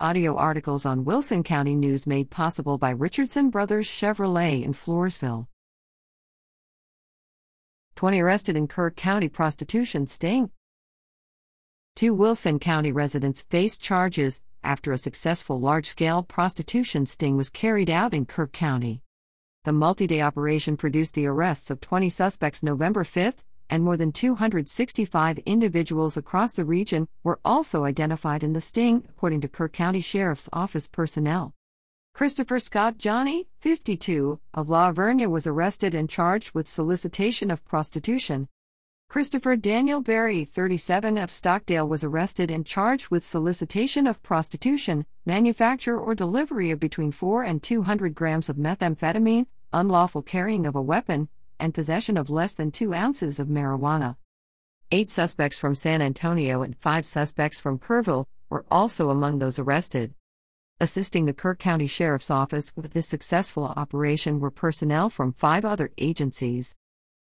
Audio articles on Wilson County News made possible by Richardson Brothers Chevrolet in Floresville. 20 arrested in Kerr County prostitution sting. Two Wilson County residents faced charges after a successful large scale prostitution sting was carried out in Kerr County. The multi day operation produced the arrests of 20 suspects November 5, and more than 265 individuals across the region were also identified in the sting, according to Kerr County Sheriff's Office personnel. Christopher Scott Johnny, 52, of La Vernia was arrested and charged with solicitation of prostitution. Christopher Daniel Berry, 37, of Stockdale was arrested and charged with solicitation of prostitution, manufacture or delivery of between 4 and 200 grams of methamphetamine, unlawful carrying of a weapon, and possession of less than 2 ounces of marijuana. Eight suspects from San Antonio and five suspects from Kerrville were also among those arrested. Assisting the Kerr County Sheriff's Office with this successful operation were personnel from five other agencies.